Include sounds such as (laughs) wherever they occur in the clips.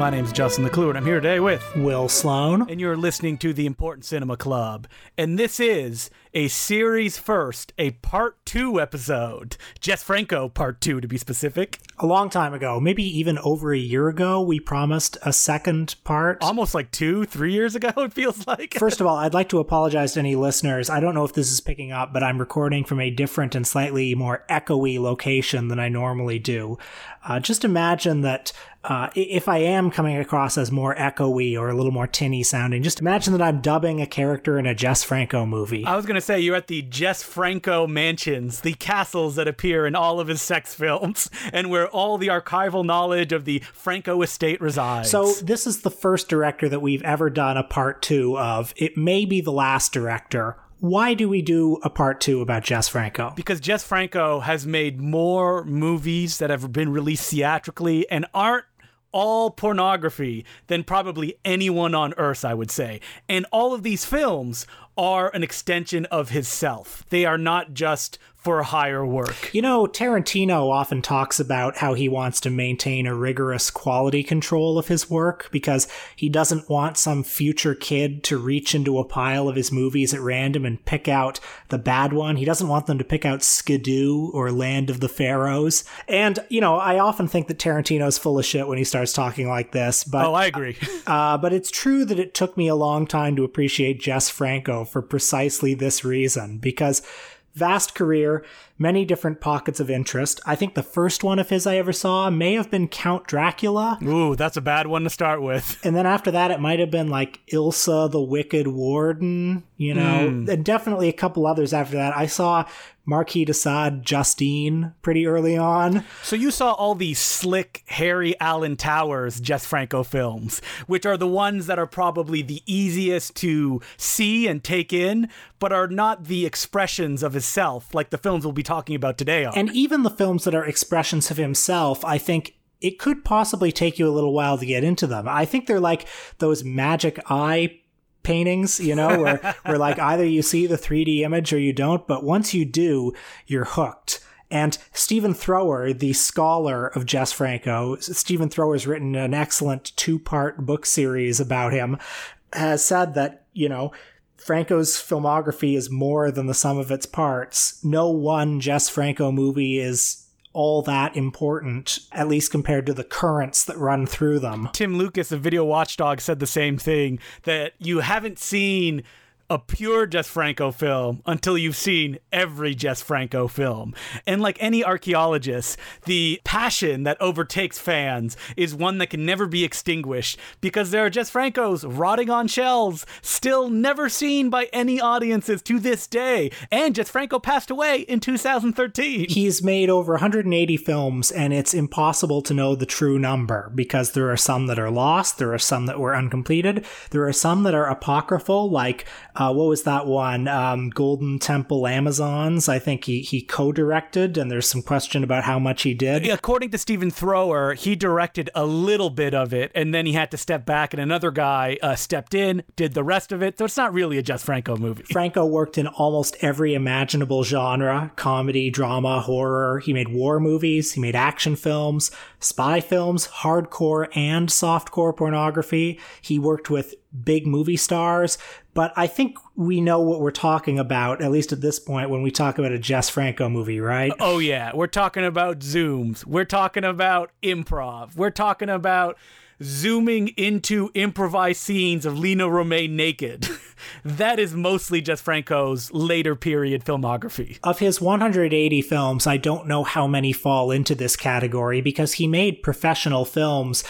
My name's Justin Decloux, and I'm here today with Will Sloan. And you're listening to the Important Cinema Club. And this is a series first, a part two episode. Jess Franco, part two to be specific. A long time ago, maybe even over a year ago, we promised a second part. Almost like two, three years ago, (laughs) it feels like. First of all, I'd like to apologize to any listeners. I don't know if this is picking up, but I'm recording from a different and slightly more echoey location than I normally do. Uh, just imagine that uh, if I am coming across as more echoey or a little more tinny sounding, just imagine that I'm dubbing a character in a Jess Franco movie. I was going to say you're at the Jess Franco mansions, the castles that appear in all of his sex films, (laughs) and where all the archival knowledge of the Franco estate resides. So, this is the first director that we've ever done a part two of. It may be the last director why do we do a part two about Jess Franco? Because Jess Franco has made more movies that have been released theatrically and aren't all pornography than probably anyone on earth, I would say. And all of these films are an extension of his self. They are not just for higher work. You know, Tarantino often talks about how he wants to maintain a rigorous quality control of his work because he doesn't want some future kid to reach into a pile of his movies at random and pick out the bad one. He doesn't want them to pick out Skidoo or Land of the Pharaohs. And, you know, I often think that Tarantino's full of shit when he starts talking like this, but Oh, I agree. (laughs) uh, but it's true that it took me a long time to appreciate Jess Franco for precisely this reason because vast career, many different pockets of interest. I think the first one of his I ever saw may have been Count Dracula. Ooh, that's a bad one to start with. (laughs) And then after that, it might have been like Ilsa the Wicked Warden, you know, mm. and definitely a couple others after that. I saw Marquis de Sade Justine pretty early on. So you saw all these slick Harry Alan Towers Jess Franco films, which are the ones that are probably the easiest to see and take in, but are not the expressions of himself like the films we'll be talking about today are. And even the films that are expressions of himself, I think it could possibly take you a little while to get into them. I think they're like those magic eye paintings, you know, where, (laughs) where like either you see the 3D image or you don't, but once you do, you're hooked. And Stephen Thrower, the scholar of Jess Franco, Stephen Thrower's written an excellent two part book series about him, has said that, you know, Franco's filmography is more than the sum of its parts. No one Jess Franco movie is all that important, at least compared to the currents that run through them. Tim Lucas of Video Watchdog said the same thing that you haven't seen a pure Jess Franco film until you've seen every Jess Franco film. And like any archaeologist, the passion that overtakes fans is one that can never be extinguished because there are Jess Francos rotting on shelves, still never seen by any audiences to this day. And Jess Franco passed away in 2013. He's made over 180 films, and it's impossible to know the true number because there are some that are lost, there are some that were uncompleted, there are some that are apocryphal, like uh, what was that one? Um, Golden Temple Amazons. I think he he co-directed, and there's some question about how much he did. According to Stephen Thrower, he directed a little bit of it, and then he had to step back, and another guy uh, stepped in, did the rest of it. So it's not really a Jess Franco movie. (laughs) Franco worked in almost every imaginable genre: comedy, drama, horror. He made war movies. He made action films, spy films, hardcore and softcore pornography. He worked with big movie stars, but I think we know what we're talking about, at least at this point, when we talk about a Jess Franco movie, right? Oh, yeah. We're talking about zooms. We're talking about improv. We're talking about zooming into improvised scenes of Lina Romay naked. (laughs) that is mostly Jess Franco's later period filmography. Of his 180 films, I don't know how many fall into this category because he made professional films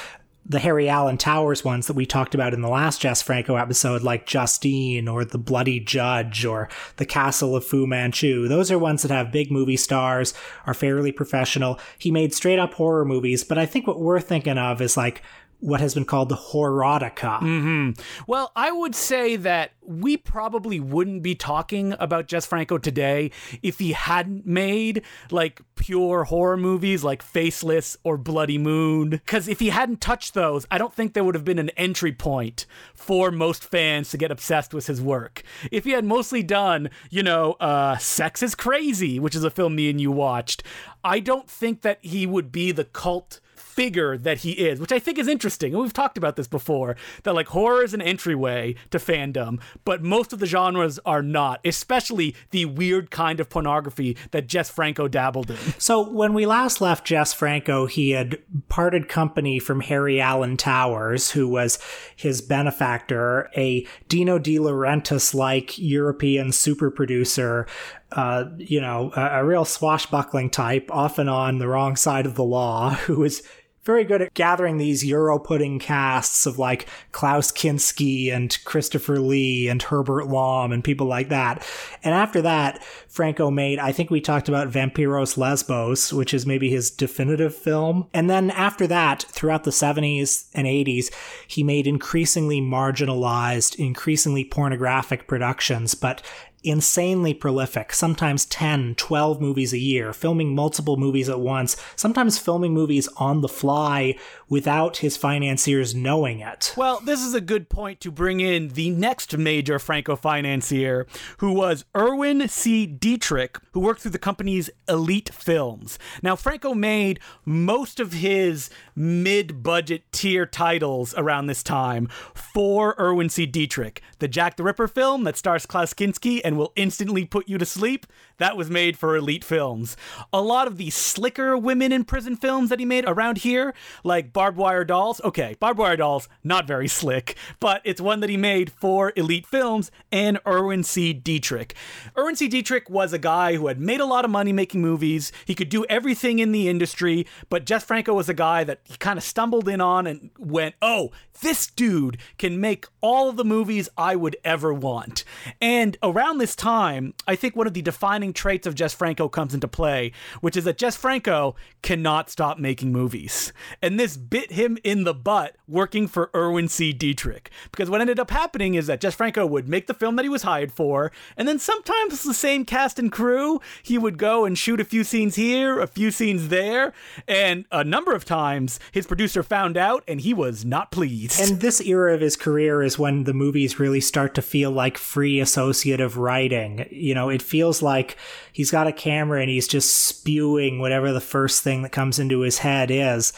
the Harry Alan Towers ones that we talked about in the last Jess Franco episode, like Justine or The Bloody Judge or The Castle of Fu Manchu. Those are ones that have big movie stars, are fairly professional. He made straight up horror movies, but I think what we're thinking of is like what has been called the horotica. Mm-hmm. Well, I would say that we probably wouldn't be talking about Jess Franco today if he hadn't made like pure horror movies like Faceless or Bloody Moon. Because if he hadn't touched those, I don't think there would have been an entry point for most fans to get obsessed with his work. If he had mostly done, you know, uh, Sex is Crazy, which is a film me and you watched, I don't think that he would be the cult figure that he is, which I think is interesting. And we've talked about this before that like horror is an entryway to fandom, but most of the genres are not, especially the weird kind of pornography that Jess Franco dabbled in. So when we last left Jess Franco, he had parted company from Harry Alan Towers, who was his benefactor, a Dino De Laurentiis like European super producer uh, you know, a, a, real swashbuckling type, often on the wrong side of the law, (laughs) who was very good at gathering these Euro pudding casts of like Klaus Kinski and Christopher Lee and Herbert Lom and people like that. And after that, Franco made, I think we talked about Vampiros Lesbos, which is maybe his definitive film. And then after that, throughout the 70s and 80s, he made increasingly marginalized, increasingly pornographic productions, but insanely prolific, sometimes 10, 12 movies a year, filming multiple movies at once, sometimes filming movies on the fly without his financiers knowing it. Well, this is a good point to bring in the next major Franco financier, who was Erwin C. Dietrich, who worked through the company's Elite Films. Now, Franco made most of his mid budget tier titles around this time for Erwin C. Dietrich. The Jack the Ripper film that stars Klaus Kinski and will instantly put you to sleep, that was made for Elite Films. A lot of the slicker women in prison films that he made around here, like Barbed Wire Dolls, okay, Barbed Wire Dolls, not very slick, but it's one that he made for Elite Films and Erwin C. Dietrich. Erwin C. Dietrich was a guy who had made a lot of money making movies. He could do everything in the industry, but Jess Franco was a guy that he kind of stumbled in on and went, oh, this dude can make all of the movies I would ever want. And around this time, I think one of the defining traits of Jess Franco comes into play, which is that Jess Franco cannot stop making movies. And this bit him in the butt working for Erwin C. Dietrich. Because what ended up happening is that Jess Franco would make the film that he was hired for, and then sometimes the same cast and crew, he would go and shoot a few scenes here, a few scenes there, and a number of times his producer found out and he was not pleased. And this era of his career is when the movies really start to feel like free associative writing. You know, it feels like he's got a camera and he's just spewing whatever the first thing that comes into his head is.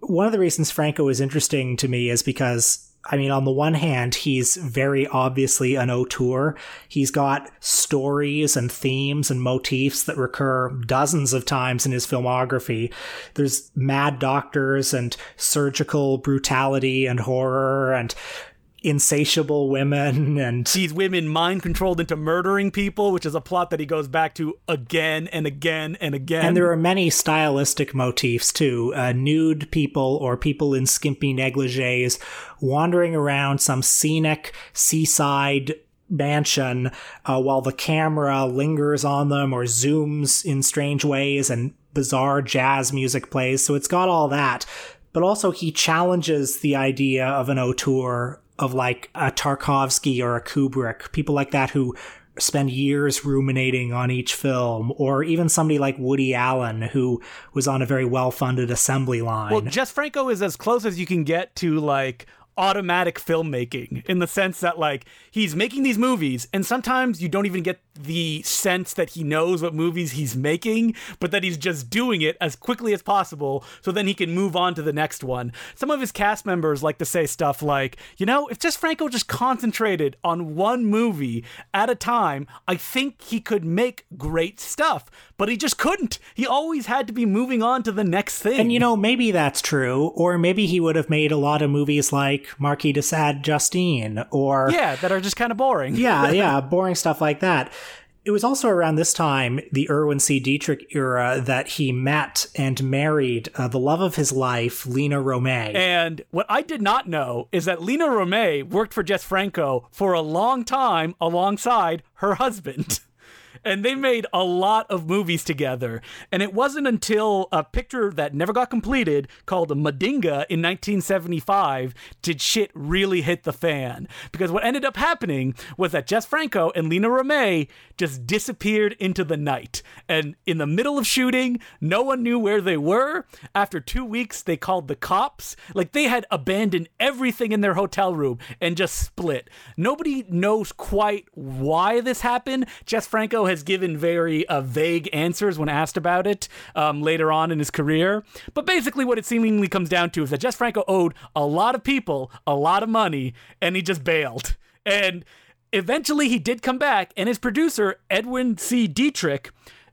One of the reasons Franco is interesting to me is because I mean, on the one hand, he's very obviously an auteur. He's got stories and themes and motifs that recur dozens of times in his filmography. There's mad doctors and surgical brutality and horror and insatiable women and these women mind controlled into murdering people which is a plot that he goes back to again and again and again. And there are many stylistic motifs too. Uh, nude people or people in skimpy negligees wandering around some scenic seaside mansion uh, while the camera lingers on them or zooms in strange ways and bizarre jazz music plays. So it's got all that. But also he challenges the idea of an auteur of like a Tarkovsky or a Kubrick, people like that who spend years ruminating on each film, or even somebody like Woody Allen, who was on a very well funded assembly line. Well, Jess Franco is as close as you can get to like automatic filmmaking in the sense that like he's making these movies and sometimes you don't even get the sense that he knows what movies he's making but that he's just doing it as quickly as possible so then he can move on to the next one. Some of his cast members like to say stuff like you know if Jess Franco just concentrated on one movie at a time i think he could make great stuff but he just couldn't he always had to be moving on to the next thing and you know maybe that's true or maybe he would have made a lot of movies like Marquis de Sade Justine or yeah, that are just kind of boring. yeah, (laughs) yeah, boring stuff like that. It was also around this time, the Erwin C. Dietrich era, that he met and married uh, the love of his life, Lina Romay. And what I did not know is that Lina Romay worked for Jess Franco for a long time alongside her husband. (laughs) and they made a lot of movies together. And it wasn't until a picture that never got completed called Madinga in 1975 did shit really hit the fan. Because what ended up happening was that Jess Franco and Lina Romay just disappeared into the night. And in the middle of shooting, no one knew where they were. After two weeks, they called the cops. Like they had abandoned everything in their hotel room and just split. Nobody knows quite why this happened. Jess Franco has given very uh, vague answers when asked about it um, later on in his career. But basically, what it seemingly comes down to is that Jess Franco owed a lot of people a lot of money, and he just bailed. And eventually, he did come back, and his producer Erwin C. Dietrich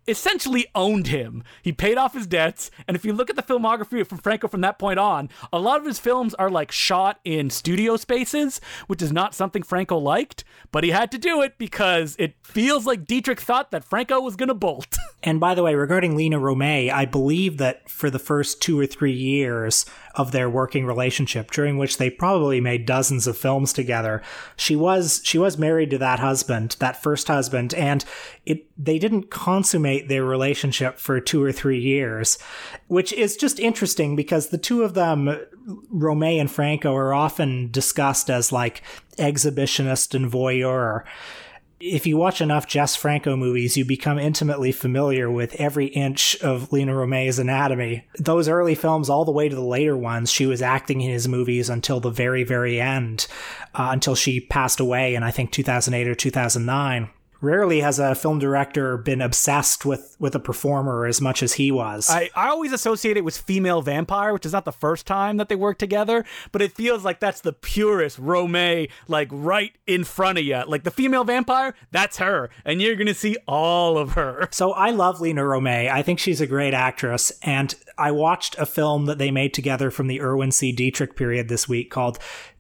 essentially owned him. He paid off his debts, and if you look at the filmography from Franco from that point on, a lot of his films are like shot in studio spaces, which is not something Franco liked, but he had to do it because it feels like Dietrich thought that Franco was going to bolt. (laughs) And by the way, regarding Lina Romay, I believe that for the first two or three years of their working relationship, during which they probably made dozens of films together, she was she was married to that husband, that first husband, and it they didn't consummate their relationship for two or three years, which is just interesting because the two of them, Romay and Franco, are often discussed as like exhibitionist and voyeur if you watch enough Jess Franco movies, you become intimately familiar with every inch of Lina Romay's anatomy. Those early films, all the way to the later ones, she was acting in his movies until the very, very end, uh, until she passed away in, I think, 2008 or 2009. Rarely has a film director been obsessed with with a performer as much as he was. I, I always associate it with female vampire, which is not the first time that they work together, but it feels like that's the purest Romay, like right in front of you. Like the female vampire, that's her, and you're gonna see all of her. (laughs) So I love Lina Romay. I think she's a great actress, and I watched a film that they made together from the Erwin C. Dietrich period this week called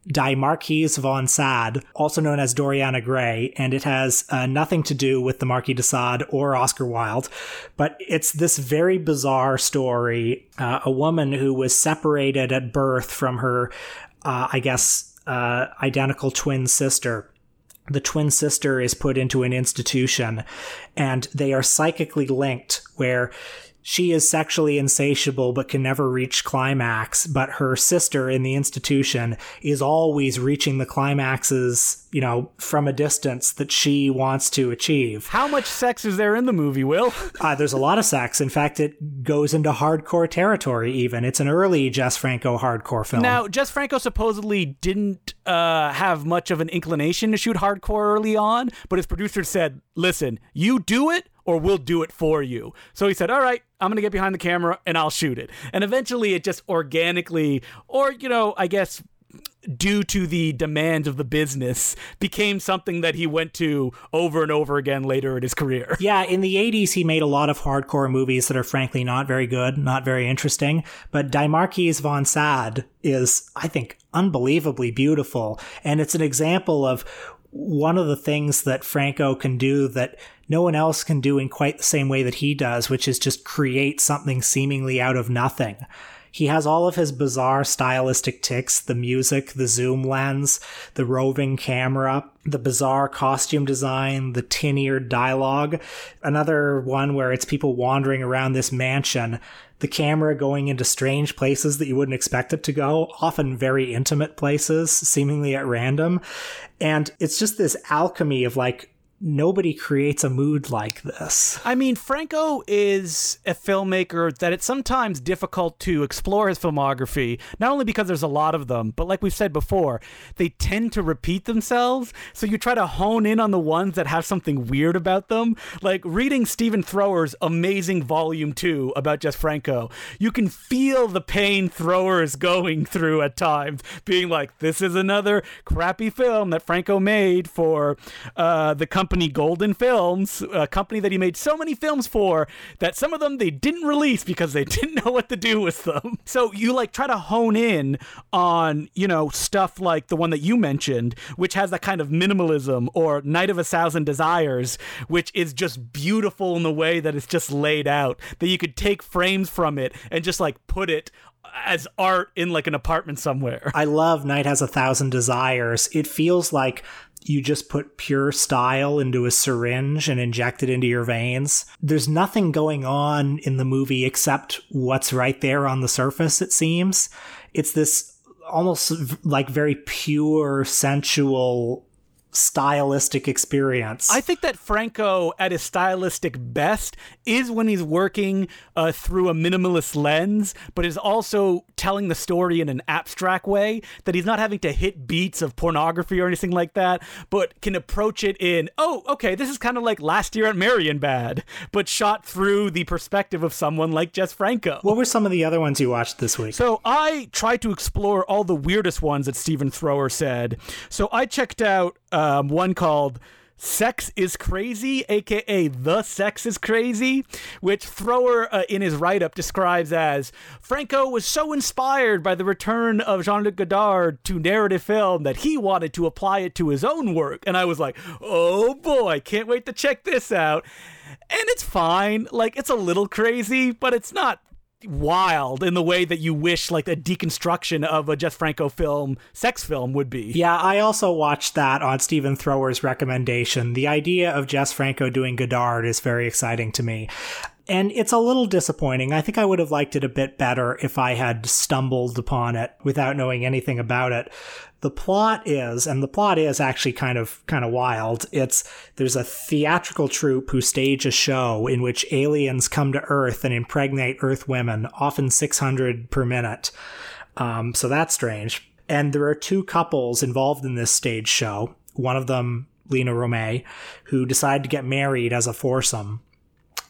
Die Marquise von Sade, also known as Doriana Gray, and it has uh, nothing to do with the Marquis de Sade or Oscar Wilde, but it's this very bizarre story. Uh, a woman who was separated at birth from her, uh, I guess, uh, identical twin sister the twin sister is put into an institution and they are psychically linked where she is sexually insatiable but can never reach climax, but her sister in the institution is always reaching the climaxes, you know, from a distance that she wants to achieve. How much sex is there in the movie, Will? (laughs) Uh, there's a lot of sex. In fact, it goes into hardcore territory, even. It's an early Jess Franco hardcore film. Now, Jess Franco supposedly didn't uh, have much of an inclination to shoot hardcore early on, but his producer said, listen, you do it or we'll do it for you. So he said, All right, I'm going to get behind the camera and I'll shoot it. And eventually it just organically, or, you know, I guess due to the demands of the business became something that he went to over and over again later in his career. (laughs) Yeah, in the 80s he made a lot of hardcore movies that are frankly not very good, not very interesting, but Die Marquise von Sade is I think unbelievably beautiful and it's an example of one of the things that Franco can do that no one else can do in quite the same way that he does, which is just create something seemingly out of nothing. He has all of his bizarre stylistic ticks the music, the zoom lens, the roving camera, the bizarre costume design, the tin eared dialogue. Another one where it's people wandering around this mansion, the camera going into strange places that you wouldn't expect it to go, often very intimate places, seemingly at random. And it's just this alchemy of like nobody creates a mood like this. I mean, Franco is a filmmaker that it's sometimes difficult to explore his filmography, not only because there's a lot of them, but like we've said before, they tend to repeat themselves. So you try to hone in on the ones that have something weird about them. Like reading Stephen Thrower's amazing volume two about Jess Franco, you can feel the pain Thrower is going through at times, being like, this is another crappy film that Franco made for uh, the company company Golden Films, a company that he made so many films for that some of them they didn't release because they (laughs) didn't know what to do with them. So you like try to hone in on, you know, stuff like the one that you mentioned, which has that kind of minimalism or Night of a Thousand Desires, which is just beautiful in the way that it's just laid out, that you could take frames from it and just like put it as art in like an apartment somewhere. I love Night Has a Thousand Desires. It feels like you just put pure style into a syringe and inject it into your veins. There's nothing going on in the movie except what's right there on the surface, it seems. It's this almost like very pure, sensual stylistic experience. I think that Franco, at his stylistic best, is when he's working uh, through a minimalist lens, but is also telling the story in an abstract way. That he's not having to hit beats of pornography or anything like that, but can approach it in, oh, okay, this is kind of like last year at Marienbad, but shot through the perspective of someone like Jess Franco. what were some of the other ones you watched this week? So I tried to explore all the weirdest ones that Stephen Thrower said. So I checked out um, one called Sex is Crazy, aka The Sex is Crazy, which Thrower uh, in his write up describes as Franco was so inspired by the return of Jean Luc Godard to narrative film that he wanted to apply it to his own work. And I was like, oh boy, can't wait to check this out. And it's fine. Like, it's a little crazy, but it's not wild in the way that you wish like a deconstruction of a Jess Franco film, sex film would be. Yeah, I also watched that on Stephen Thrower's recommendation. The idea of Jess Franco doing Godard is very exciting to me. And it's a little disappointing. I think I would have liked it a bit better if I had stumbled upon it without knowing anything about it. The plot is, and the plot is actually kind of kind of wild. It's there's a theatrical troupe who stage a show in which aliens come to Earth and impregnate Earth women, often 600 per minute. Um, so that's strange. And there are two couples involved in this stage show. One of them, Lina Romay, who decide to get married as a foursome.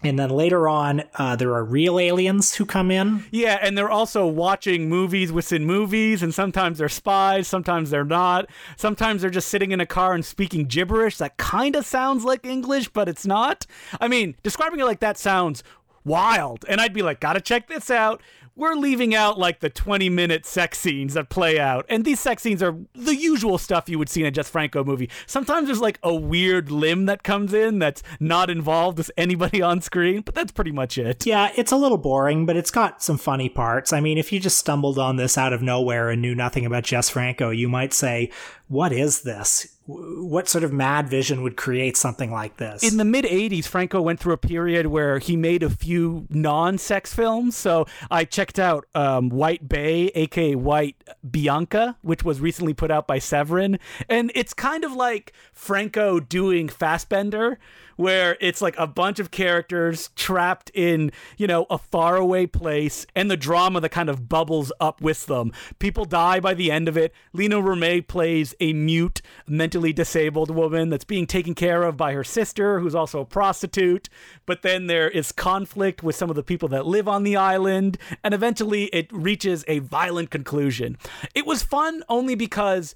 And then later on, uh, there are real aliens who come in. Yeah, and they're also watching movies within movies, and sometimes they're spies, sometimes they're not. Sometimes they're just sitting in a car and speaking gibberish that kind of sounds like English, but it's not. I mean, describing it like that sounds wild, and I'd be like, gotta check this out. We're leaving out like the 20 minute sex scenes that play out. And these sex scenes are the usual stuff you would see in a Jess Franco movie. Sometimes there's like a weird limb that comes in that's not involved with anybody on screen, but that's pretty much it. Yeah, it's a little boring, but it's got some funny parts. I mean, if you just stumbled on this out of nowhere and knew nothing about Jess Franco, you might say, What is this? What sort of mad vision would create something like this? In the mid 80s, Franco went through a period where he made a few non sex films. So I checked out um, White Bay, aka White Bianca, which was recently put out by Severin. And it's kind of like Franco doing Fassbinder where it's like a bunch of characters trapped in, you know, a faraway place and the drama that kind of bubbles up with them. People die by the end of it. Lina Romay plays a mute, mentally disabled woman that's being taken care of by her sister, who's also a prostitute. But then there is conflict with some of the people that live on the island, and eventually it reaches a violent conclusion. It was fun only because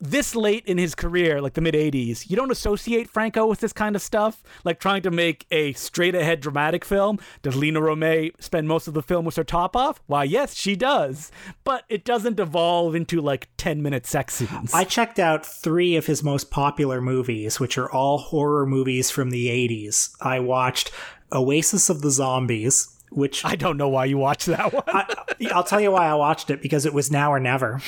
this late in his career, like the mid 80s, you don't associate Franco with this kind of stuff, like trying to make a straight ahead dramatic film. Does Lina Romay spend most of the film with her top off? Why, yes, she does. But it doesn't evolve into like 10 minute sex scenes. I checked out three of his most popular movies, which are all horror movies from the 80s. I watched Oasis of the Zombies, which I don't know why you watched that one. I, (laughs) will tell you why I watched it because it was now or never.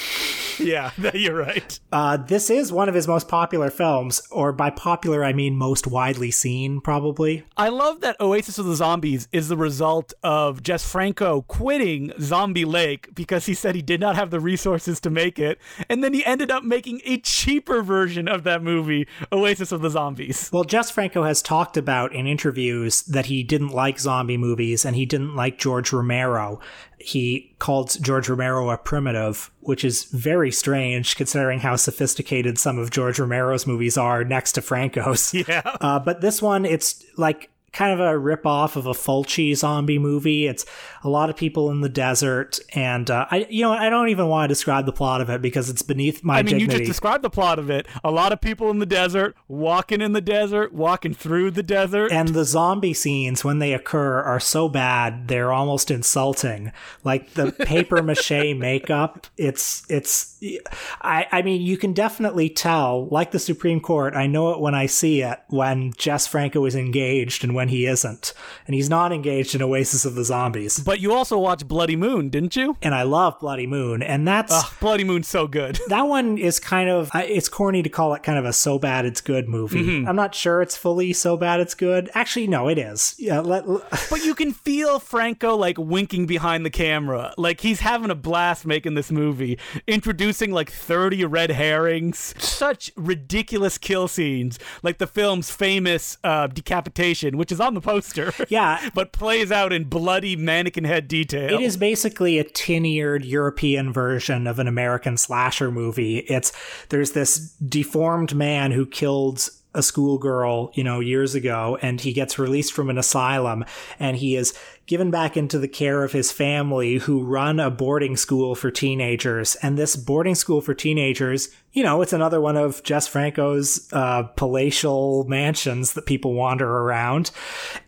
yeah, (laughs) you're right. Uh, this is one of his most popular films, or by popular I mean most widely seen, probably. I love that Oasis of the Zombies is the result of Jess Franco quitting Zombie Lake because he said he did not have the resources to make it, and then he ended up making a cheaper version of that movie, Oasis of the Zombies. Well, Jess Franco has talked about in interviews that he didn't like zombie movies and he didn't like George Romero. He called George Romero a primitive, which is very strange considering how sophisticated some of George Romero's movies are next to Franco's. (laughs) Yeah. Uh, but this one, it's like kind of a rip off of a Fulci zombie movie. It's a lot of people in the desert, and uh, I, you know, I don't even want to describe the plot of it because it's beneath my. I mean, dignity. you just described the plot of it. A lot of people in the desert, walking in the desert, walking through the desert, and the zombie scenes when they occur are so bad they're almost insulting. Like the (laughs) paper mache makeup, it's it's. I I mean, you can definitely tell. Like the Supreme Court, I know it when I see it. When Jess Franco is engaged and when he isn't. And he's not engaged in Oasis of the Zombies. But you also watched Bloody Moon, didn't you? And I love Bloody Moon. And that's. Ugh, Bloody Moon's so good. (laughs) that one is kind of. It's corny to call it kind of a so bad it's good movie. Mm-hmm. I'm not sure it's fully so bad it's good. Actually, no, it is. Yeah, let, (laughs) but you can feel Franco like winking behind the camera. Like he's having a blast making this movie, introducing like 30 red herrings. Such ridiculous kill scenes. Like the film's famous uh, decapitation, which is on the poster. (laughs) Yeah. but plays out in bloody mannequin head detail. It is basically a tin-eared European version of an American slasher movie. It's there's this deformed man who killed a schoolgirl, you know, years ago, and he gets released from an asylum and he is given back into the care of his family who run a boarding school for teenagers. And this boarding school for teenagers, you know, it's another one of Jess Franco's uh, palatial mansions that people wander around.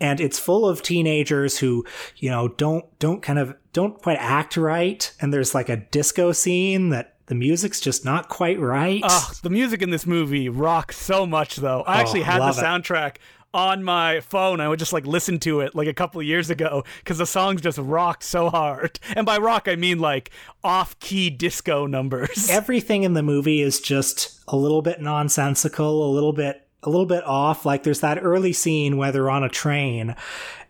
And it's full of teenagers who, you know, don't, don't kind of, don't quite act right. And there's like a disco scene that the music's just not quite right. Oh, the music in this movie rocks so much, though. I oh, actually had the soundtrack it. on my phone. I would just like listen to it like a couple of years ago because the songs just rock so hard. (laughs) And by rock, I mean like off key disco numbers. (laughs) Everything in the movie is just a little bit nonsensical, a little bit a little bit off. Like there's that early scene where they're on a train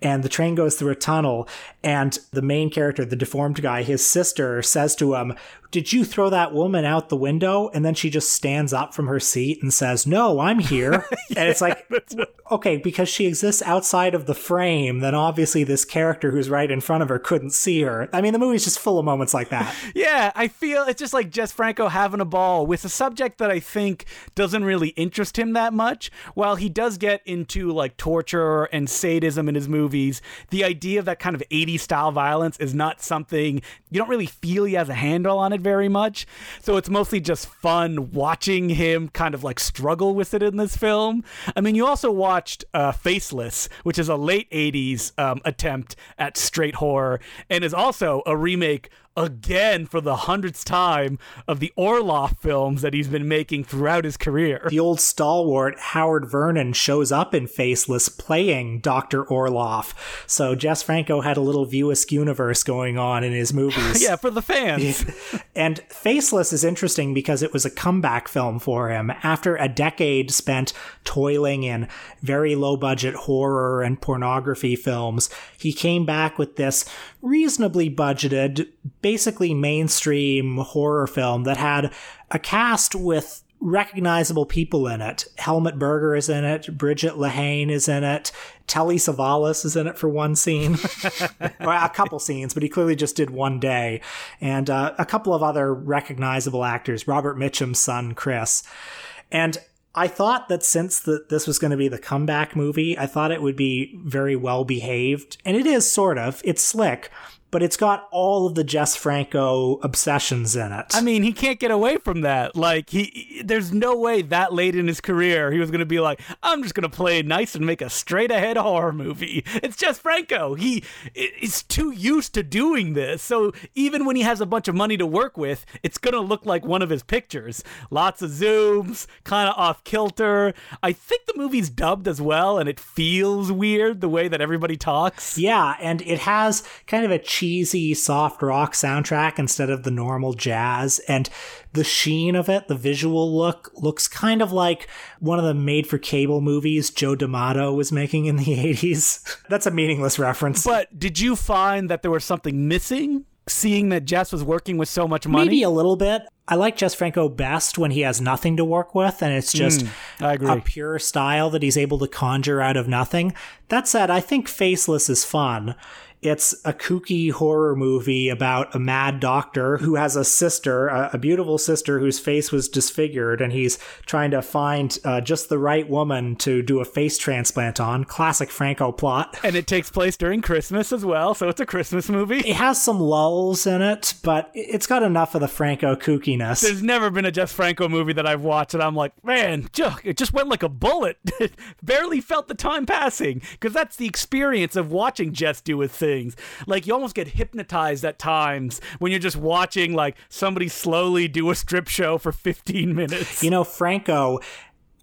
and the train goes through a tunnel and the main character, the deformed guy, his sister says to him, did you throw that woman out the window? And then she just stands up from her seat and says, No, I'm here. (laughs) yeah, and it's like, (laughs) okay, because she exists outside of the frame, then obviously this character who's right in front of her couldn't see her. I mean, the movie's just full of moments like that. (laughs) yeah, I feel it's just like Jess Franco having a ball with a subject that I think doesn't really interest him that much. While he does get into like torture and sadism in his movies, the idea of that kind of 80s style violence is not something you don't really feel he has a handle on it very much. So it's mostly just fun watching him kind of like struggle with it in this film. I mean, you also watched uh, Faceless, which is a late 80s um, attempt at straight horror and is also a remake again for the hundredth time of the Orloff films that he's been making throughout his career. The old stalwart Howard Vernon shows up in Faceless playing Dr. Orloff. So Jess Franco had a little View universe going on in his movies. (laughs) yeah, for the fans. (laughs) and Faceless is interesting because it was a comeback film for him. After a decade spent toiling in very low budget horror and pornography films, he came back with this reasonably budgeted, basically mainstream horror film that had a cast with recognizable people in it. Helmut Berger is in it. Brigitte Lahaie is in it. Telly Savalas is in it for one scene, (laughs) or a couple scenes, but he clearly just did one day. And uh, a couple of other recognizable actors. Robert Mitchum's son, Chris. And I thought that since the, this was going to be the comeback movie, I thought it would be very well behaved. And it is sort of. It's slick, but it's got all of the Jess Franco obsessions in it. I mean, he can't get away from that. Like he there's no way that late in his career he was going to be like, I'm just going to play nice and make a straight ahead horror movie. It's Jess Franco. He is too used to doing this. So even when he has a bunch of money to work with, it's going to look like one of his pictures. Lots of zooms, kind of off kilter. I think the movie's dubbed as well and it feels weird the way that everybody talks. Yeah, and it has kind of a cheap cheesy soft rock soundtrack instead of the normal jazz. And the sheen of it, the visual look, looks kind of like one of the made for cable movies Joe D'Amato was making in the (laughs) 80s. That's a meaningless reference. But did you find that there was something missing? Seeing that Jess was working with so much money? Maybe a little bit. I like Jess Franco best when he has nothing to work with and it's just mm, a pure style that he's able to conjure out of nothing. That said, I think Faceless is fun. It's a kooky horror movie about a mad doctor who has a sister, a, a beautiful sister whose face was disfigured, and he's trying to find uh, just the right woman to do a face transplant on. Classic Franco plot. (laughs) And it takes place during Christmas as well, so it's a Christmas movie. It has some lulls in it, but it's got enough of the Franco kookiness. There's never been a Jeff Franco movie that I've watched and I'm like, man, it just went like a bullet. (laughs) Barely felt the time passing because that's the experience of watching Jess do a thing things. Like you almost get hypnotized at times when you're just watching like somebody slowly do a strip show for 15 minutes. You know, Franco,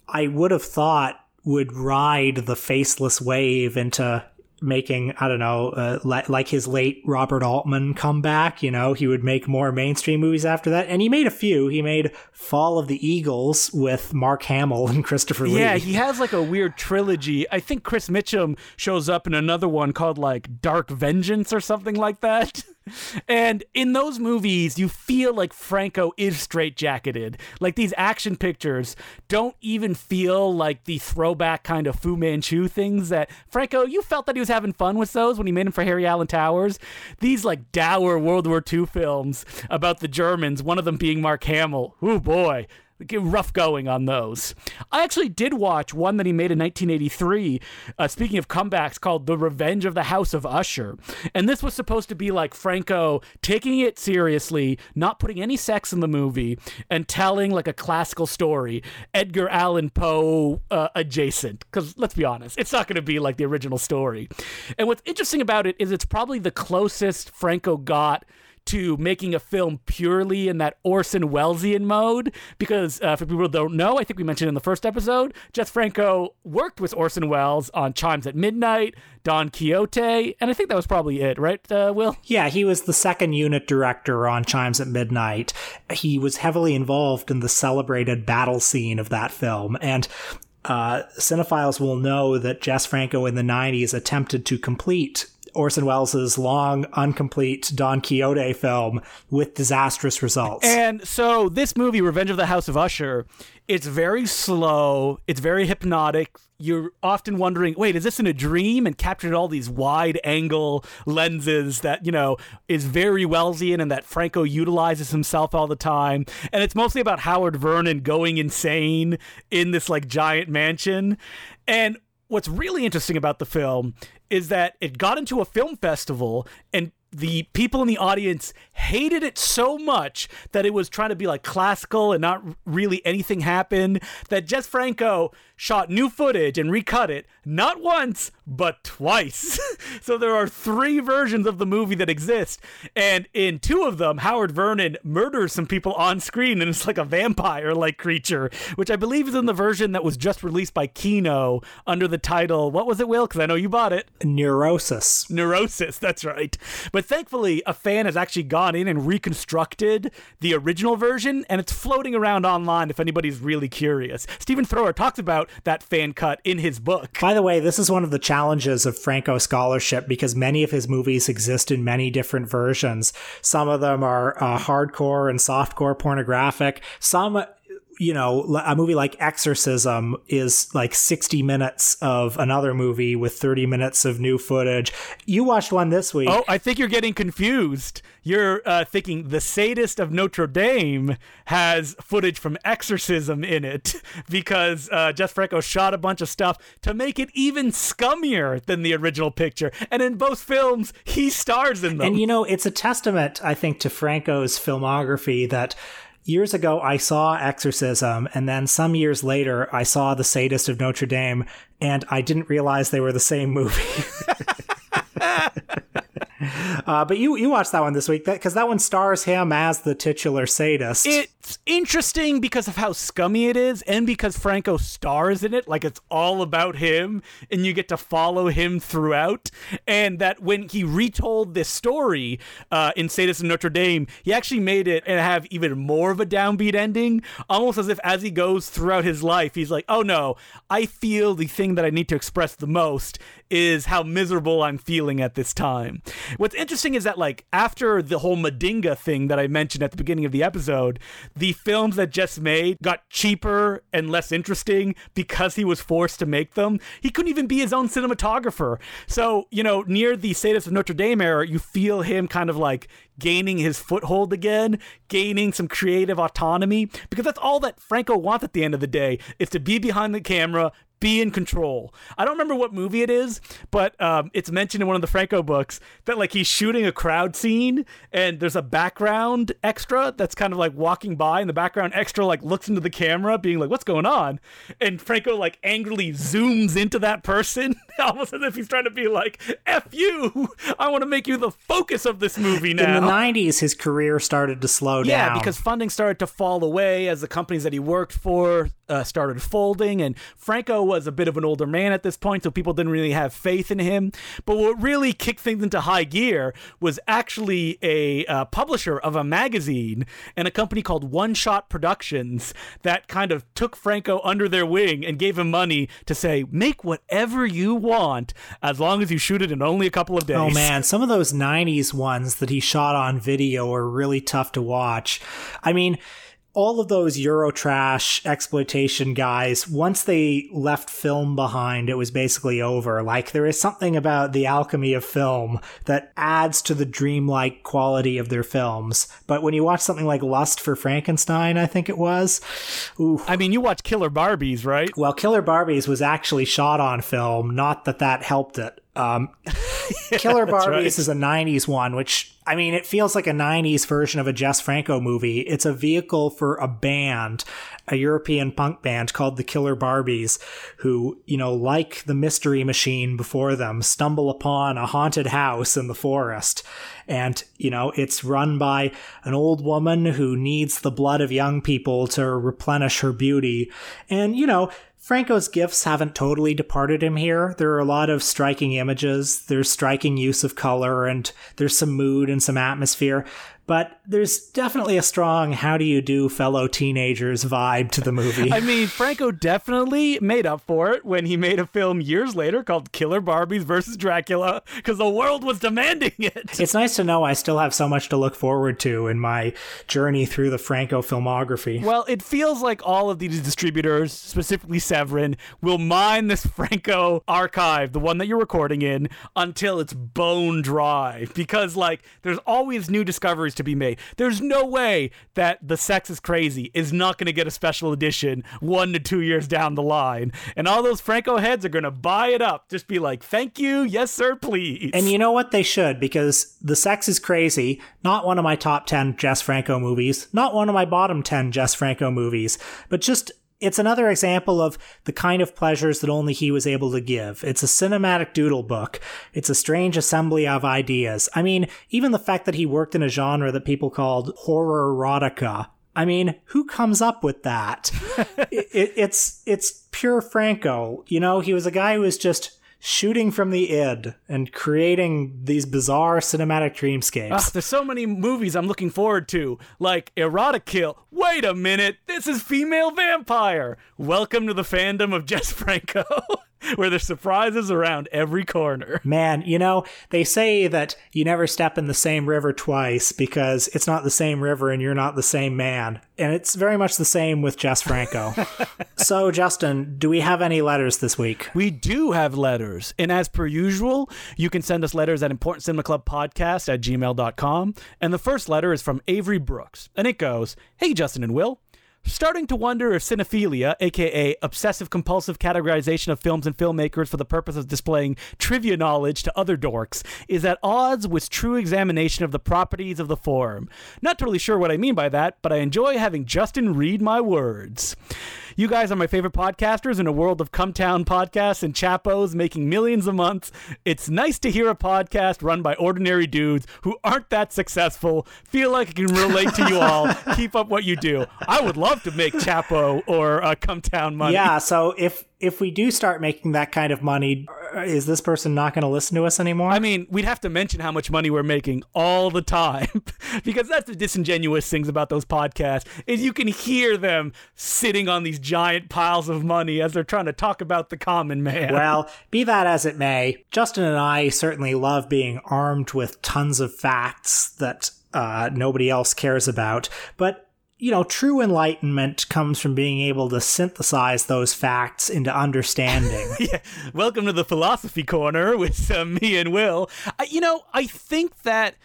I would have thought would ride the faceless wave into making I don't know, uh, li- like his late Robert Altman comeback. You know, he would make more mainstream movies after that, and he made a few. He made Fall of the Eagles with Mark Hamill (laughs) and Christopher Lee. Yeah, he has like a weird trilogy. I think Chris Mitchum shows up in another one called like Dark Vengeance or something like that. (laughs) And in those movies, you feel like Franco is straitjacketed. Like these action pictures don't even feel like the throwback kind of Fu Manchu things that Franco, you felt that he was having fun with those when he made them for Harry Alan Towers. These like dour World War II films about the Germans, one of them being Mark Hamill. Oh boy, rough going on those. I actually did watch one that he made in 1983. Uh, speaking of comebacks, called "The Revenge of the House of Usher," and this was supposed to be like Franco taking it seriously, not putting any sex in the movie, and telling like a classical story, Edgar Allan Poe uh, adjacent. Because let's be honest, it's not going to be like the original story. And what's interesting about it is it's probably the closest Franco got to making a film purely in that Orson Wellesian mode. Because uh, for people who don't know, I think we mentioned in the first episode, Jess Franco worked with Orson Welles on Chimes at Midnight, Don Quixote, and I think that was probably it, right, uh, Will? Yeah, he was the second unit director on Chimes at Midnight. He was heavily involved in the celebrated battle scene of that film. And uh, cinephiles will know that Jess Franco in the 90s attempted to complete Orson Welles' long, incomplete Don Quixote film with disastrous results. And so this movie, Revenge of the House of Usher, it's very slow, it's very hypnotic. You're often wondering, wait, is this in a dream? And captured all these wide angle lenses that, you know, is very Wellesian and that Franco utilizes himself all the time. And it's mostly about Howard Vernon going insane in this like giant mansion. And what's really interesting about the film is that it got into a film festival and the people in the audience hated it so much that it was trying to be like classical and not really anything happened that Jess Franco shot new footage and recut it not once but twice. (laughs) so there are three versions of the movie that exist and in two of them Howard Vernon murders some people on screen and it's like a vampire like creature which I believe is in the version that was just released by Kino under the title what was it Will cuz I know you bought it Neurosis. Neurosis that's right. But thankfully a fan has actually gone in and reconstructed the original version and it's floating around online if anybody's really curious. Stephen Thrower talks about that fan cut in his book. By the way, this is one of the challenges of Franco scholarship because many of his movies exist in many different versions. Some of them are uh, hardcore and softcore pornographic. Some you know, a movie like Exorcism is like 60 minutes of another movie with 30 minutes of new footage. You watched one this week. Oh, I think you're getting confused. You're uh, thinking The Sadist of Notre Dame has footage from Exorcism in it (laughs) because uh, Jess Franco shot a bunch of stuff to make it even scummier than the original picture. And in both films, he stars in them. And you know, it's a testament, I think, to Franco's filmography that years ago I saw Exorcism, and then some years later I saw The Sadist of Notre Dame, and I didn't realize they were the same movie. (laughs) Uh, but you you watched that one this week because that, that, one stars him as the titular sadist. It's interesting because of how scummy it is, and because Franco stars in it. Like it's all about him, and you get to follow him throughout. And that when he retold this story uh, in Sadist of Notre Dame, he actually made it and have even more of a downbeat ending, almost as if as he goes throughout his life, he's like, "Oh no, I feel the thing that I need to express the most is how miserable I'm feeling at this time." What's interesting is that like after the whole Madinga thing that I mentioned at the beginning of the episode, the films that Jess made got cheaper and less interesting because he was forced to make them. He couldn't even be his own cinematographer. So, you know, near the Sadist of Notre Dame era, you feel him kind of like gaining his foothold again, gaining some creative autonomy, because that's all that Franco wants at the end of the day is to be behind the camera, be in control. I don't remember what movie it is, but um, it's mentioned in one of the Franco books that like he's shooting a crowd scene and there's a background extra that's kind of like walking by and the background extra like looks into the camera being like what's going on and Franco like angrily zooms into that person (laughs) almost as if he's trying to be like F you I want to make you the focus of this movie now. In the 90s his career started to slow yeah, down. Yeah, because funding started to fall away as the companies that he worked for uh, started folding and Franco was a bit of an older man at this point, so people didn't really have faith in him. But what really kicked things into high gear was actually a uh, publisher of a magazine and a company called One Shot Productions that kind of took Franco under their wing and gave him money to say, make whatever you want as long as you shoot it in only a couple of days. Oh man, some of those 90s ones that he shot on video are really tough to watch. I mean, all of those Eurotrash exploitation guys, once they left film behind, it was basically over. Like, there is something about the alchemy of film that adds to the dreamlike quality of their films. But when you watch something like Lust for Frankenstein, I think it was, ooh. I mean, you watch Killer Barbies, right? Well, Killer Barbies was actually shot on film, not that that helped it. Um, (laughs) Killer Barbies right. is a 90s one, which, I mean, it feels like a 90s version of a Jess Franco movie. It's a vehicle for a band, a European punk band called the Killer Barbies, who, you know, like the Mystery Machine before them, stumble upon a haunted house in the forest. And, you know, it's run by an old woman who needs the blood of young people to replenish her beauty. And, you know, Franco's gifts haven't totally departed him here. There are a lot of striking images, there's striking use of color, and there's some mood and some atmosphere but there's definitely a strong how do you do fellow teenagers vibe to the movie. (laughs) I mean, Franco definitely made up for it when he made a film years later called Killer Barbys versus Dracula because the world was demanding it. (laughs) It's nice to know I still have so much to look forward to in my journey through the Franco filmography. Well, it feels like all of these distributors, specifically Severin, will mine this Franco archive, the one that you're recording in, until it's bone dry because like there's always new discoveries to be made. There's no way that The Sex is Crazy is not going to get a special edition one to two years down the line. And all those Franco heads are going to buy it up. Just be like, thank you. Yes, sir, please. And you know what? They should, because The Sex is Crazy, not one of my top 10 Jess Franco movies, not one of my bottom 10 Jess Franco movies, but just it's another example of the kind of pleasures that only he was able to give. It's a cinematic doodle book. It's a strange assembly of ideas. I mean, even the fact that he worked in a genre that people called horror erotica. I mean, who comes up with that? (laughs) it, it, it's it's pure Franco. You know, he was a guy who was just shooting from the id and creating these bizarre cinematic dreamscapes. Ah, there's so many movies I'm looking forward to, like Erotikill. Wait a minute, this is Female Vampire. Welcome to the fandom of Jess Franco. (laughs) (laughs) where there's surprises around every corner. (laughs) Man, you know, they say that you never step in the same river twice because it's not the same river and you're not the same man. And it's very much the same with Jess Franco. (laughs) so, Justin, do we have any letters this week? We do have letters. And as per usual, you can send us letters at Important Cinema Club Podcast at gmail.com. And the first letter is from Avery Brooks. And it goes Hey, Justin and Will. Starting to wonder if cinephilia, aka obsessive compulsive categorization of films and filmmakers for the purpose of displaying trivia knowledge to other dorks, is at odds with true examination of the properties of the form. Not totally sure what I mean by that, but I enjoy having Justin read my words. You guys are my favorite podcasters in a world of Cumtown podcasts and chapos making millions a month. It's nice to hear a podcast run by ordinary dudes who aren't that successful. Feel like I can relate to you all. (laughs) Keep up what you do. I would love to make chapo or uh, Cumtown money. Yeah. So if if we do start making that kind of money, is this person not going to listen to us anymore? I mean, we'd have to mention how much money we're making all the time (laughs) because that's the disingenuous things about those podcasts is you can hear them sitting on these giant piles of money as they're trying to talk about the common man. Well, (laughs) be that as it may, Justin and I certainly love being armed with tons of facts that uh, nobody else cares about, but you know, true enlightenment comes from being able to synthesize those facts into understanding. (laughs) yeah. Welcome to the philosophy corner with uh, me and Will. You know, I think that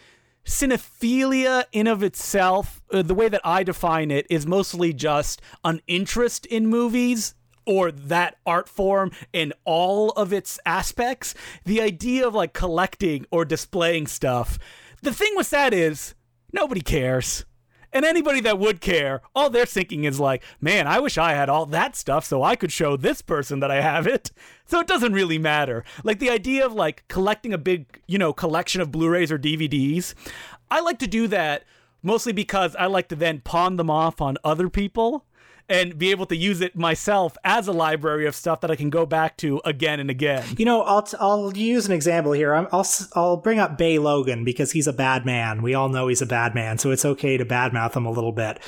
cinephilia in of itself, uh, the way that I define it, is mostly just an interest in movies or that art form in all of its aspects. The idea of like collecting or displaying stuff. The thing with that is nobody cares. And anybody that would care, all they're thinking is like, man, I wish I had all that stuff so I could show this person that I have it. So it doesn't really matter. Like the idea of like collecting a big, you know, collection of Blu-rays or DVDs, I like to do that mostly because I like to then pawn them off on other people and be able to use it myself as a library of stuff that I can go back to again and again. You know, I'll t- I'll use an example here. i will I'll bring up Bey Logan because he's a bad man. We all know he's a bad man, so it's okay to badmouth him a little bit.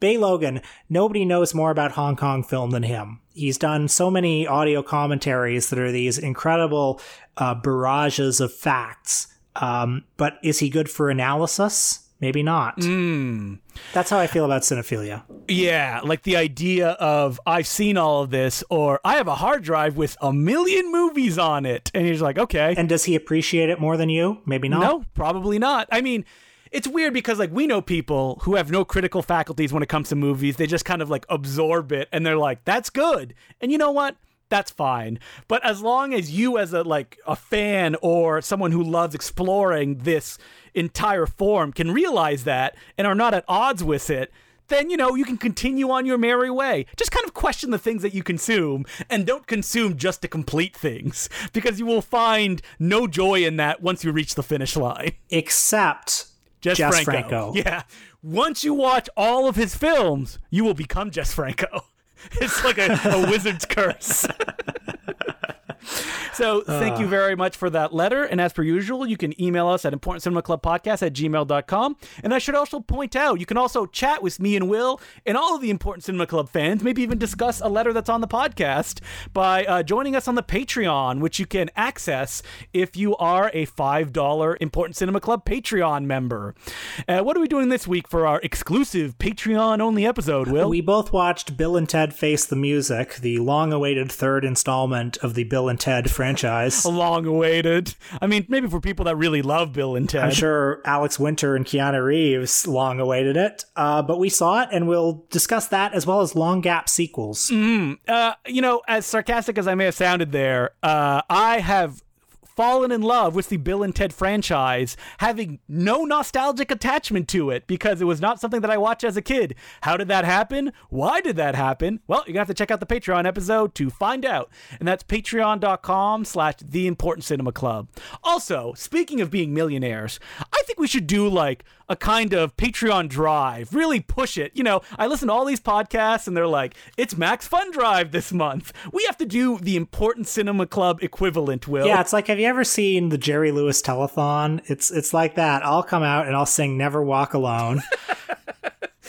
Bey Logan, nobody knows more about Hong Kong film than him. He's done so many audio commentaries that are these incredible uh, barrages of facts. Um, but is he good for analysis? Maybe not. Mm. That's how I feel about cinephilia. Yeah, like the idea of I've seen all of this, or I have a hard drive with a million movies on it. And he's like, okay. And does he appreciate it more than you? Maybe not. No, probably not. I mean, it's weird because like we know people who have no critical faculties when it comes to movies. They just kind of like absorb it and they're like, that's good. And you know what? That's fine. But as long as you as a like a fan or someone who loves exploring this entire form can realize that and are not at odds with it, then you know you can continue on your merry way. Just kind of question the things that you consume and don't consume just to complete things (laughs) because you will find no joy in that once you reach the finish line. Except Jess, Jess Franco. Franco. Yeah. Once you watch all of his films, you will become Jess Franco. (laughs) It's like a, a wizard's curse. (laughs) So thank you very much for that letter. And as per usual, you can email us at importantcinemaclubpodcast at gmail.com. And I should also point out, you can also chat with me and Will and all of the Important Cinema Club fans, maybe even discuss a letter that's on the podcast by uh, joining us on the Patreon, which you can access if you are a $5 Important Cinema Club Patreon member. Uh, what are we doing this week for our exclusive Patreon only episode, Will? We both watched Bill and Ted Face the Music, the long awaited third installment of the Bill and Ted franchise franchise. (laughs) Long awaited. I mean, maybe for people that really love Bill and Ted. I'm sure Alex Winter and Keanu Reeves long awaited it. Uh, but we saw it, and we'll discuss that as well as long gap sequels. Mm, uh, you know, as sarcastic as I may have sounded there, uh, I have fallen in love with the Bill and Ted franchise, having no nostalgic attachment to it because it was not something that I watched as a kid. How did that happen? Why did that happen? Well, you're gonna have to check out the Patreon episode to find out. And that's patreon.com slash the important cinema club. Also, speaking of being millionaires, I think we should do like a kind of Patreon drive, really push it. You know, I listen to all these podcasts and they're like, it's Max Fun Drive this month. We have to do the important cinema club equivalent, Will. Yeah, it's like, have you ever seen the Jerry Lewis telethon? It's it's like that. I'll come out and I'll sing Never Walk Alone. (laughs)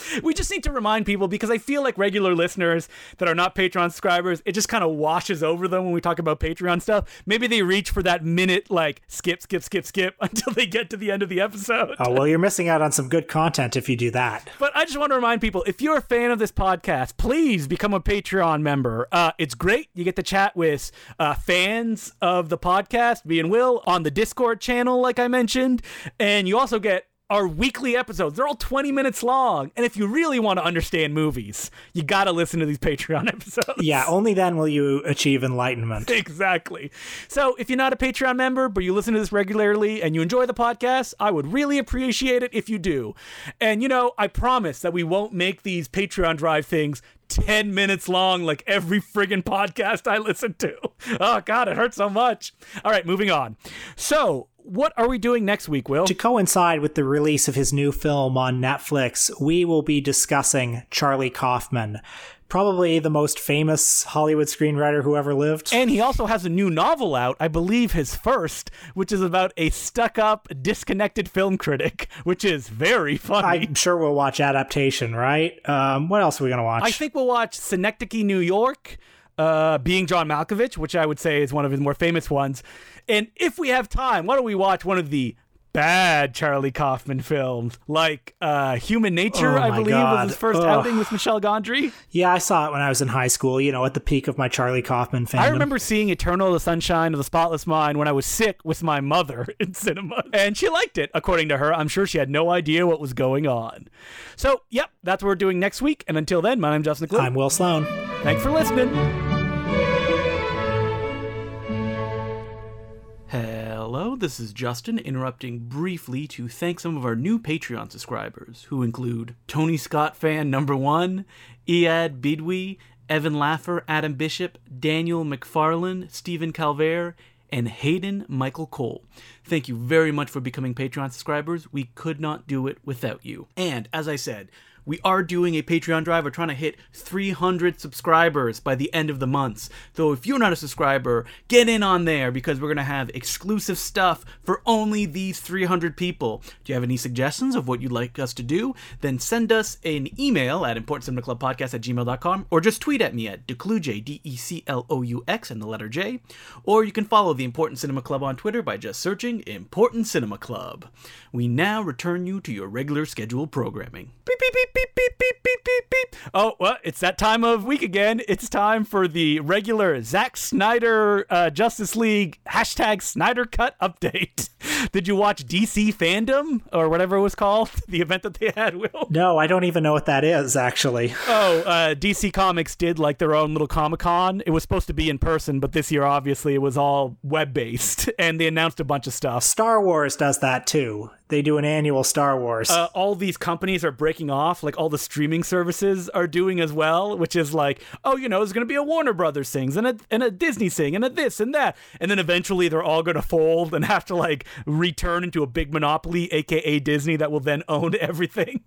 (laughs) we just need to remind people because I feel like regular listeners that are not Patreon subscribers, it just kind of washes over them when we talk about Patreon stuff. Maybe they reach for that minute, like skip, skip, skip, skip (laughs) until they get to the end of the episode. Oh, well, you're missing out on some good content if you do that. But I just want to remind people if you're a fan of this podcast, please become a Patreon member. Uh, it's great. You get to chat with uh, fans of the podcast, me and Will, on the Discord channel, like I mentioned. And you also get are weekly episodes. They're all 20 minutes long. And if you really want to understand movies, you got to listen to these (laughs) Patreon episodes. Yeah, only then will you achieve enlightenment. (laughs) exactly. So if you're not a Patreon member, but you listen to this regularly and you enjoy the podcast, I would really appreciate it if you do. And, you know, I promise that we won't make these Patreon drive things 10 minutes long like every friggin' podcast I listen to. (laughs) Oh, God, it hurts so much. All right, moving on. So, what are we doing next week, Will? To coincide with the release of his new film on Netflix, we will be discussing Charlie Kaufman, probably the most famous Hollywood screenwriter who ever lived. And he also has a new novel out, I believe his first, which is about a stuck up, disconnected film critic, which is very funny. I'm sure we'll watch adaptation, right? Um, what else are we going to watch? I think we'll watch Synecdoche, New York. Uh, being John Malkovich, which I would say is one of his more famous ones. And if we have time, why don't we watch one of the bad Charlie Kaufman films, like uh, Human Nature, oh I believe, God. was his first Ugh. outing with Michel Gondry. Yeah, I saw it when I was in high school, you know, at the peak of my Charlie Kaufman fandom. I remember seeing Eternal, the Sunshine of the Spotless Mind when I was sick with my mother (laughs) in cinema, and she liked it, according to her. I'm sure she had no idea what was going on. So, yep, that's what we're doing next week. And until then, my name's Justin Decloux. I'm Will Sloan. Thanks for listening. Hello, this is Justin interrupting briefly to thank some of our new Patreon subscribers, who include Tony Scott fan number one, Iad Bidwi, Evan Laffer, Adam Bishop, Daniel McFarlane, Stephen Calvert, and Hayden Michael Cole. Thank you very much for becoming Patreon subscribers. We could not do it without you. And as I said, we are doing a Patreon drive. We're trying to hit 300 subscribers by the end of the month. So if you're not a subscriber, get in on there because we're going to have exclusive stuff for only these 300 people. Do you have any suggestions of what you'd like us to do? Then send us an email at importantcinemaclubpodcast at gmail.com or just tweet at me at Decloux, D E C L O U X, and the letter J. Or you can follow the Important Cinema Club on Twitter by just searching Important Cinema Club. We now return you to your regular scheduled programming. Beep, beep, beep, beep, beep, beep, beep, beep, beep. Oh, well, it's that time of week again. It's time for the regular Zack Snyder uh, Justice League hashtag Snyder Cut update. (laughs) Did you watch DC Fandom or whatever it was called? (laughs) The event that they had, Will? No, I don't even know what that is, actually. Oh, uh, DC Comics did like their own little Comic Con. It was supposed to be in person, but this year, obviously, it was all web based, (laughs) and they announced a bunch of stuff. Star Wars does that too. They do an annual Star Wars. Uh, all these companies are breaking off, like all the streaming services are doing as well, which is like, oh, you know, there's going to be a Warner Brothers things and a, and a Disney thing and a this and that. And then eventually they're all going to fold and (laughs) have to like return into a big monopoly, aka Disney, that will then own (laughs) everything.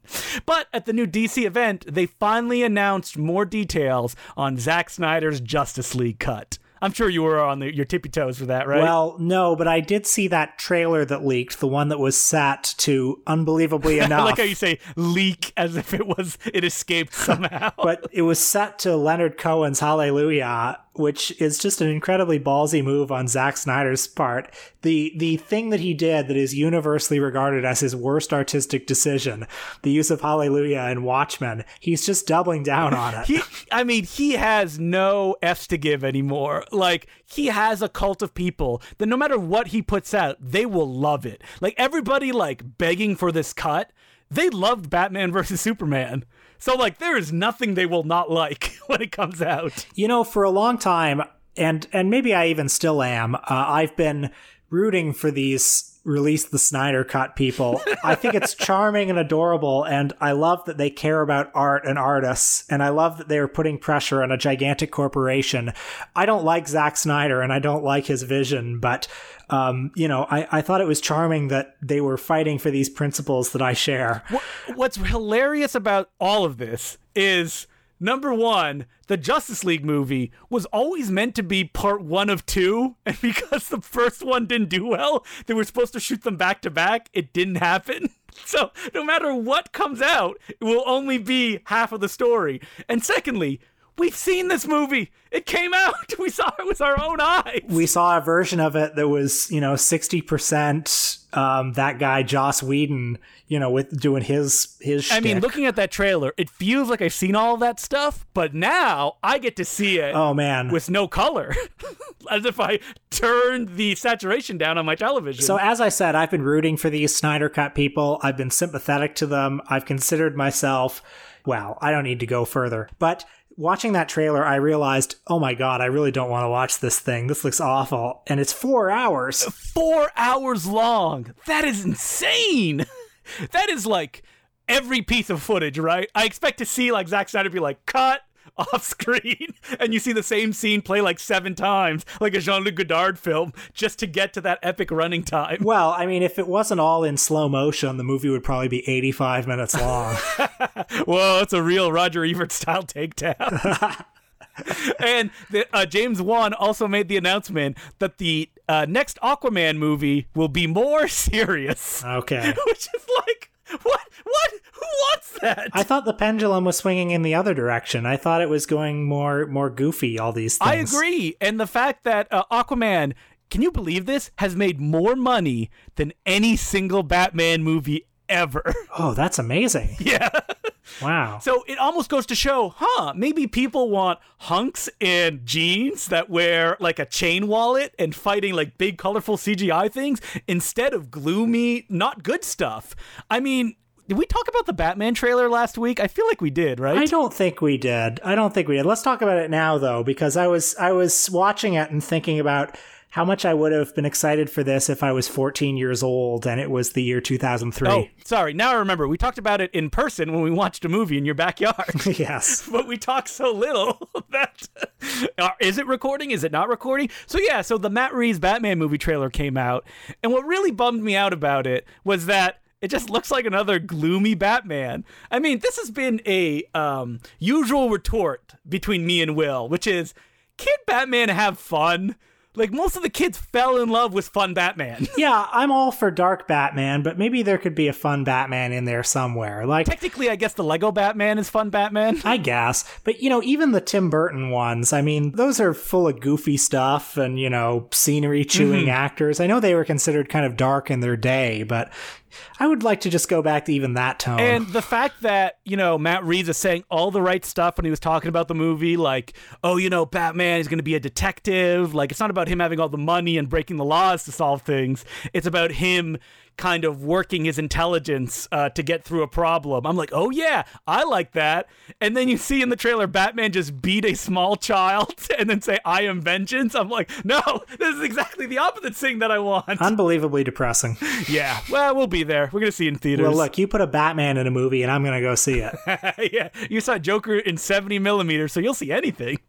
But at the new DC event, they finally announced more details on Zack Snyder's Justice League cut. I'm sure you were on the, your tippy toes for that, right? Well, no, but I did see that trailer that leaked, the one that was set to unbelievably enough. (laughs) I like how you say leak as if it was it escaped somehow. (laughs) but it was set to Leonard Cohen's Hallelujah, which is just an incredibly ballsy move on Zack Snyder's part. The the thing that he did that is universally regarded as his worst artistic decision, the use of Hallelujah in Watchmen, he's just doubling down on it. (laughs) he, I mean, he has no F's to give anymore. Like he has a cult of people that no matter what he puts out, they will love it. Like everybody like begging for this cut. They loved Batman versus Superman. So like there is nothing they will not like (laughs) when it comes out. You know, for a long time, and and maybe I even still am. Uh, I've been rooting for these release the Snyder cut people. (laughs) I think it's charming and adorable, and I love that they care about art and artists, and I love that they're putting pressure on a gigantic corporation. I don't like Zack Snyder and I don't like his vision, but um, you know, I, I thought it was charming that they were fighting for these principles that I share. What's hilarious about all of this is number one, the Justice League movie was always meant to be part one of two, (laughs) and because the first one didn't do well, they were supposed to shoot them back to back. It didn't happen. (laughs) So no matter what comes out, it will only be half of the story. And secondly, We've seen this movie. It came out. (laughs) We saw it with our own eyes. We saw a version of it that was, you know, 60% um, that guy Joss Whedon, you know, with doing his his I mean, looking at that trailer, it feels like I've seen all that stuff, but now I get to see it Oh man. with no color. (laughs) As if I turned the saturation down on my television. So as I said, I've been rooting for these Snyder Cut people. I've been sympathetic to them. I've considered myself, well, I don't need to go further. But watching that trailer, I realized, oh my god, I really don't want to watch this thing. This looks awful. And it's 4 hours. four hours long. That is insane. (laughs) that is like every piece of footage, right? I expect to see like Zack Snyder be like, cut (laughs) off screen, (laughs) and you see the same scene play like seven times, like a Jean Luc Godard film, just to get to that epic running time. Well, I mean, if it wasn't all in slow motion, the movie would probably be 85 minutes long. (laughs) Whoa, it's a real Roger Ebert style takedown. and the, uh, James Wan also made the announcement that the uh, next Aquaman movie will be more serious, Okay. which is like, (laughs) what? What? Who wants that? I thought the pendulum was swinging in the other direction. I thought it was going more more goofy all these things. I agree. And the fact that uh, Aquaman, can you believe this, has made more money than any single Batman movie ever. (laughs) Oh, that's amazing. yeah. Wow. So it almost goes to show, huh, maybe people want hunks and jeans that wear like a chain wallet and fighting like big colorful CGI things instead of gloomy, not good stuff. I mean, did we talk about the Batman trailer last week? I feel like we did, right? I don't think we did. I don't think we did. Let's talk about it now though because I was I was watching it and thinking about how much I would have been excited for this if I was 14 years old and it was the year 2003. Oh, sorry. Now I remember. We talked about it in person when we watched a movie in your backyard. (laughs) (laughs) yes. but we talked so little (laughs) that uh, is it recording is it not recording so yeah so the matt reeves batman movie trailer came out and what really bummed me out about it was that It just looks like another gloomy Batman. I mean, this has been a um, usual retort between me and Will, which is, can Batman have fun? Like most of the kids fell in love with fun Batman. (laughs) yeah, I'm all for dark Batman, but maybe there could be a fun Batman in there somewhere. Like technically, I guess the Lego Batman is fun Batman. I guess, but you know, even the Tim Burton ones, I mean, those are full of goofy stuff and you know, scenery chewing mm-hmm. actors. I know they were considered kind of dark in their day, but I would like to just go back to even that tone. And the fact that, you know, Matt Reeves is saying all the right stuff when he was talking about the movie, like, oh, you know, Batman is going to be a detective. Like, it's not about him having all the money and breaking the laws to solve things. It's about him kind of working his intelligence uh, to get through a problem. I'm like, oh yeah, I like that. And then you see in the trailer Batman just beat a small child (laughs) and then say, I am vengeance. I'm like, no, (laughs) this is exactly the opposite thing that I want. (laughs) Unbelievably depressing. yeah. Well, we'll be there. We're going to see it in theaters. Well, look, you put a Batman in a movie and I'm going to go see it. yeah. You saw Joker in 70 millimeters, so you'll see anything.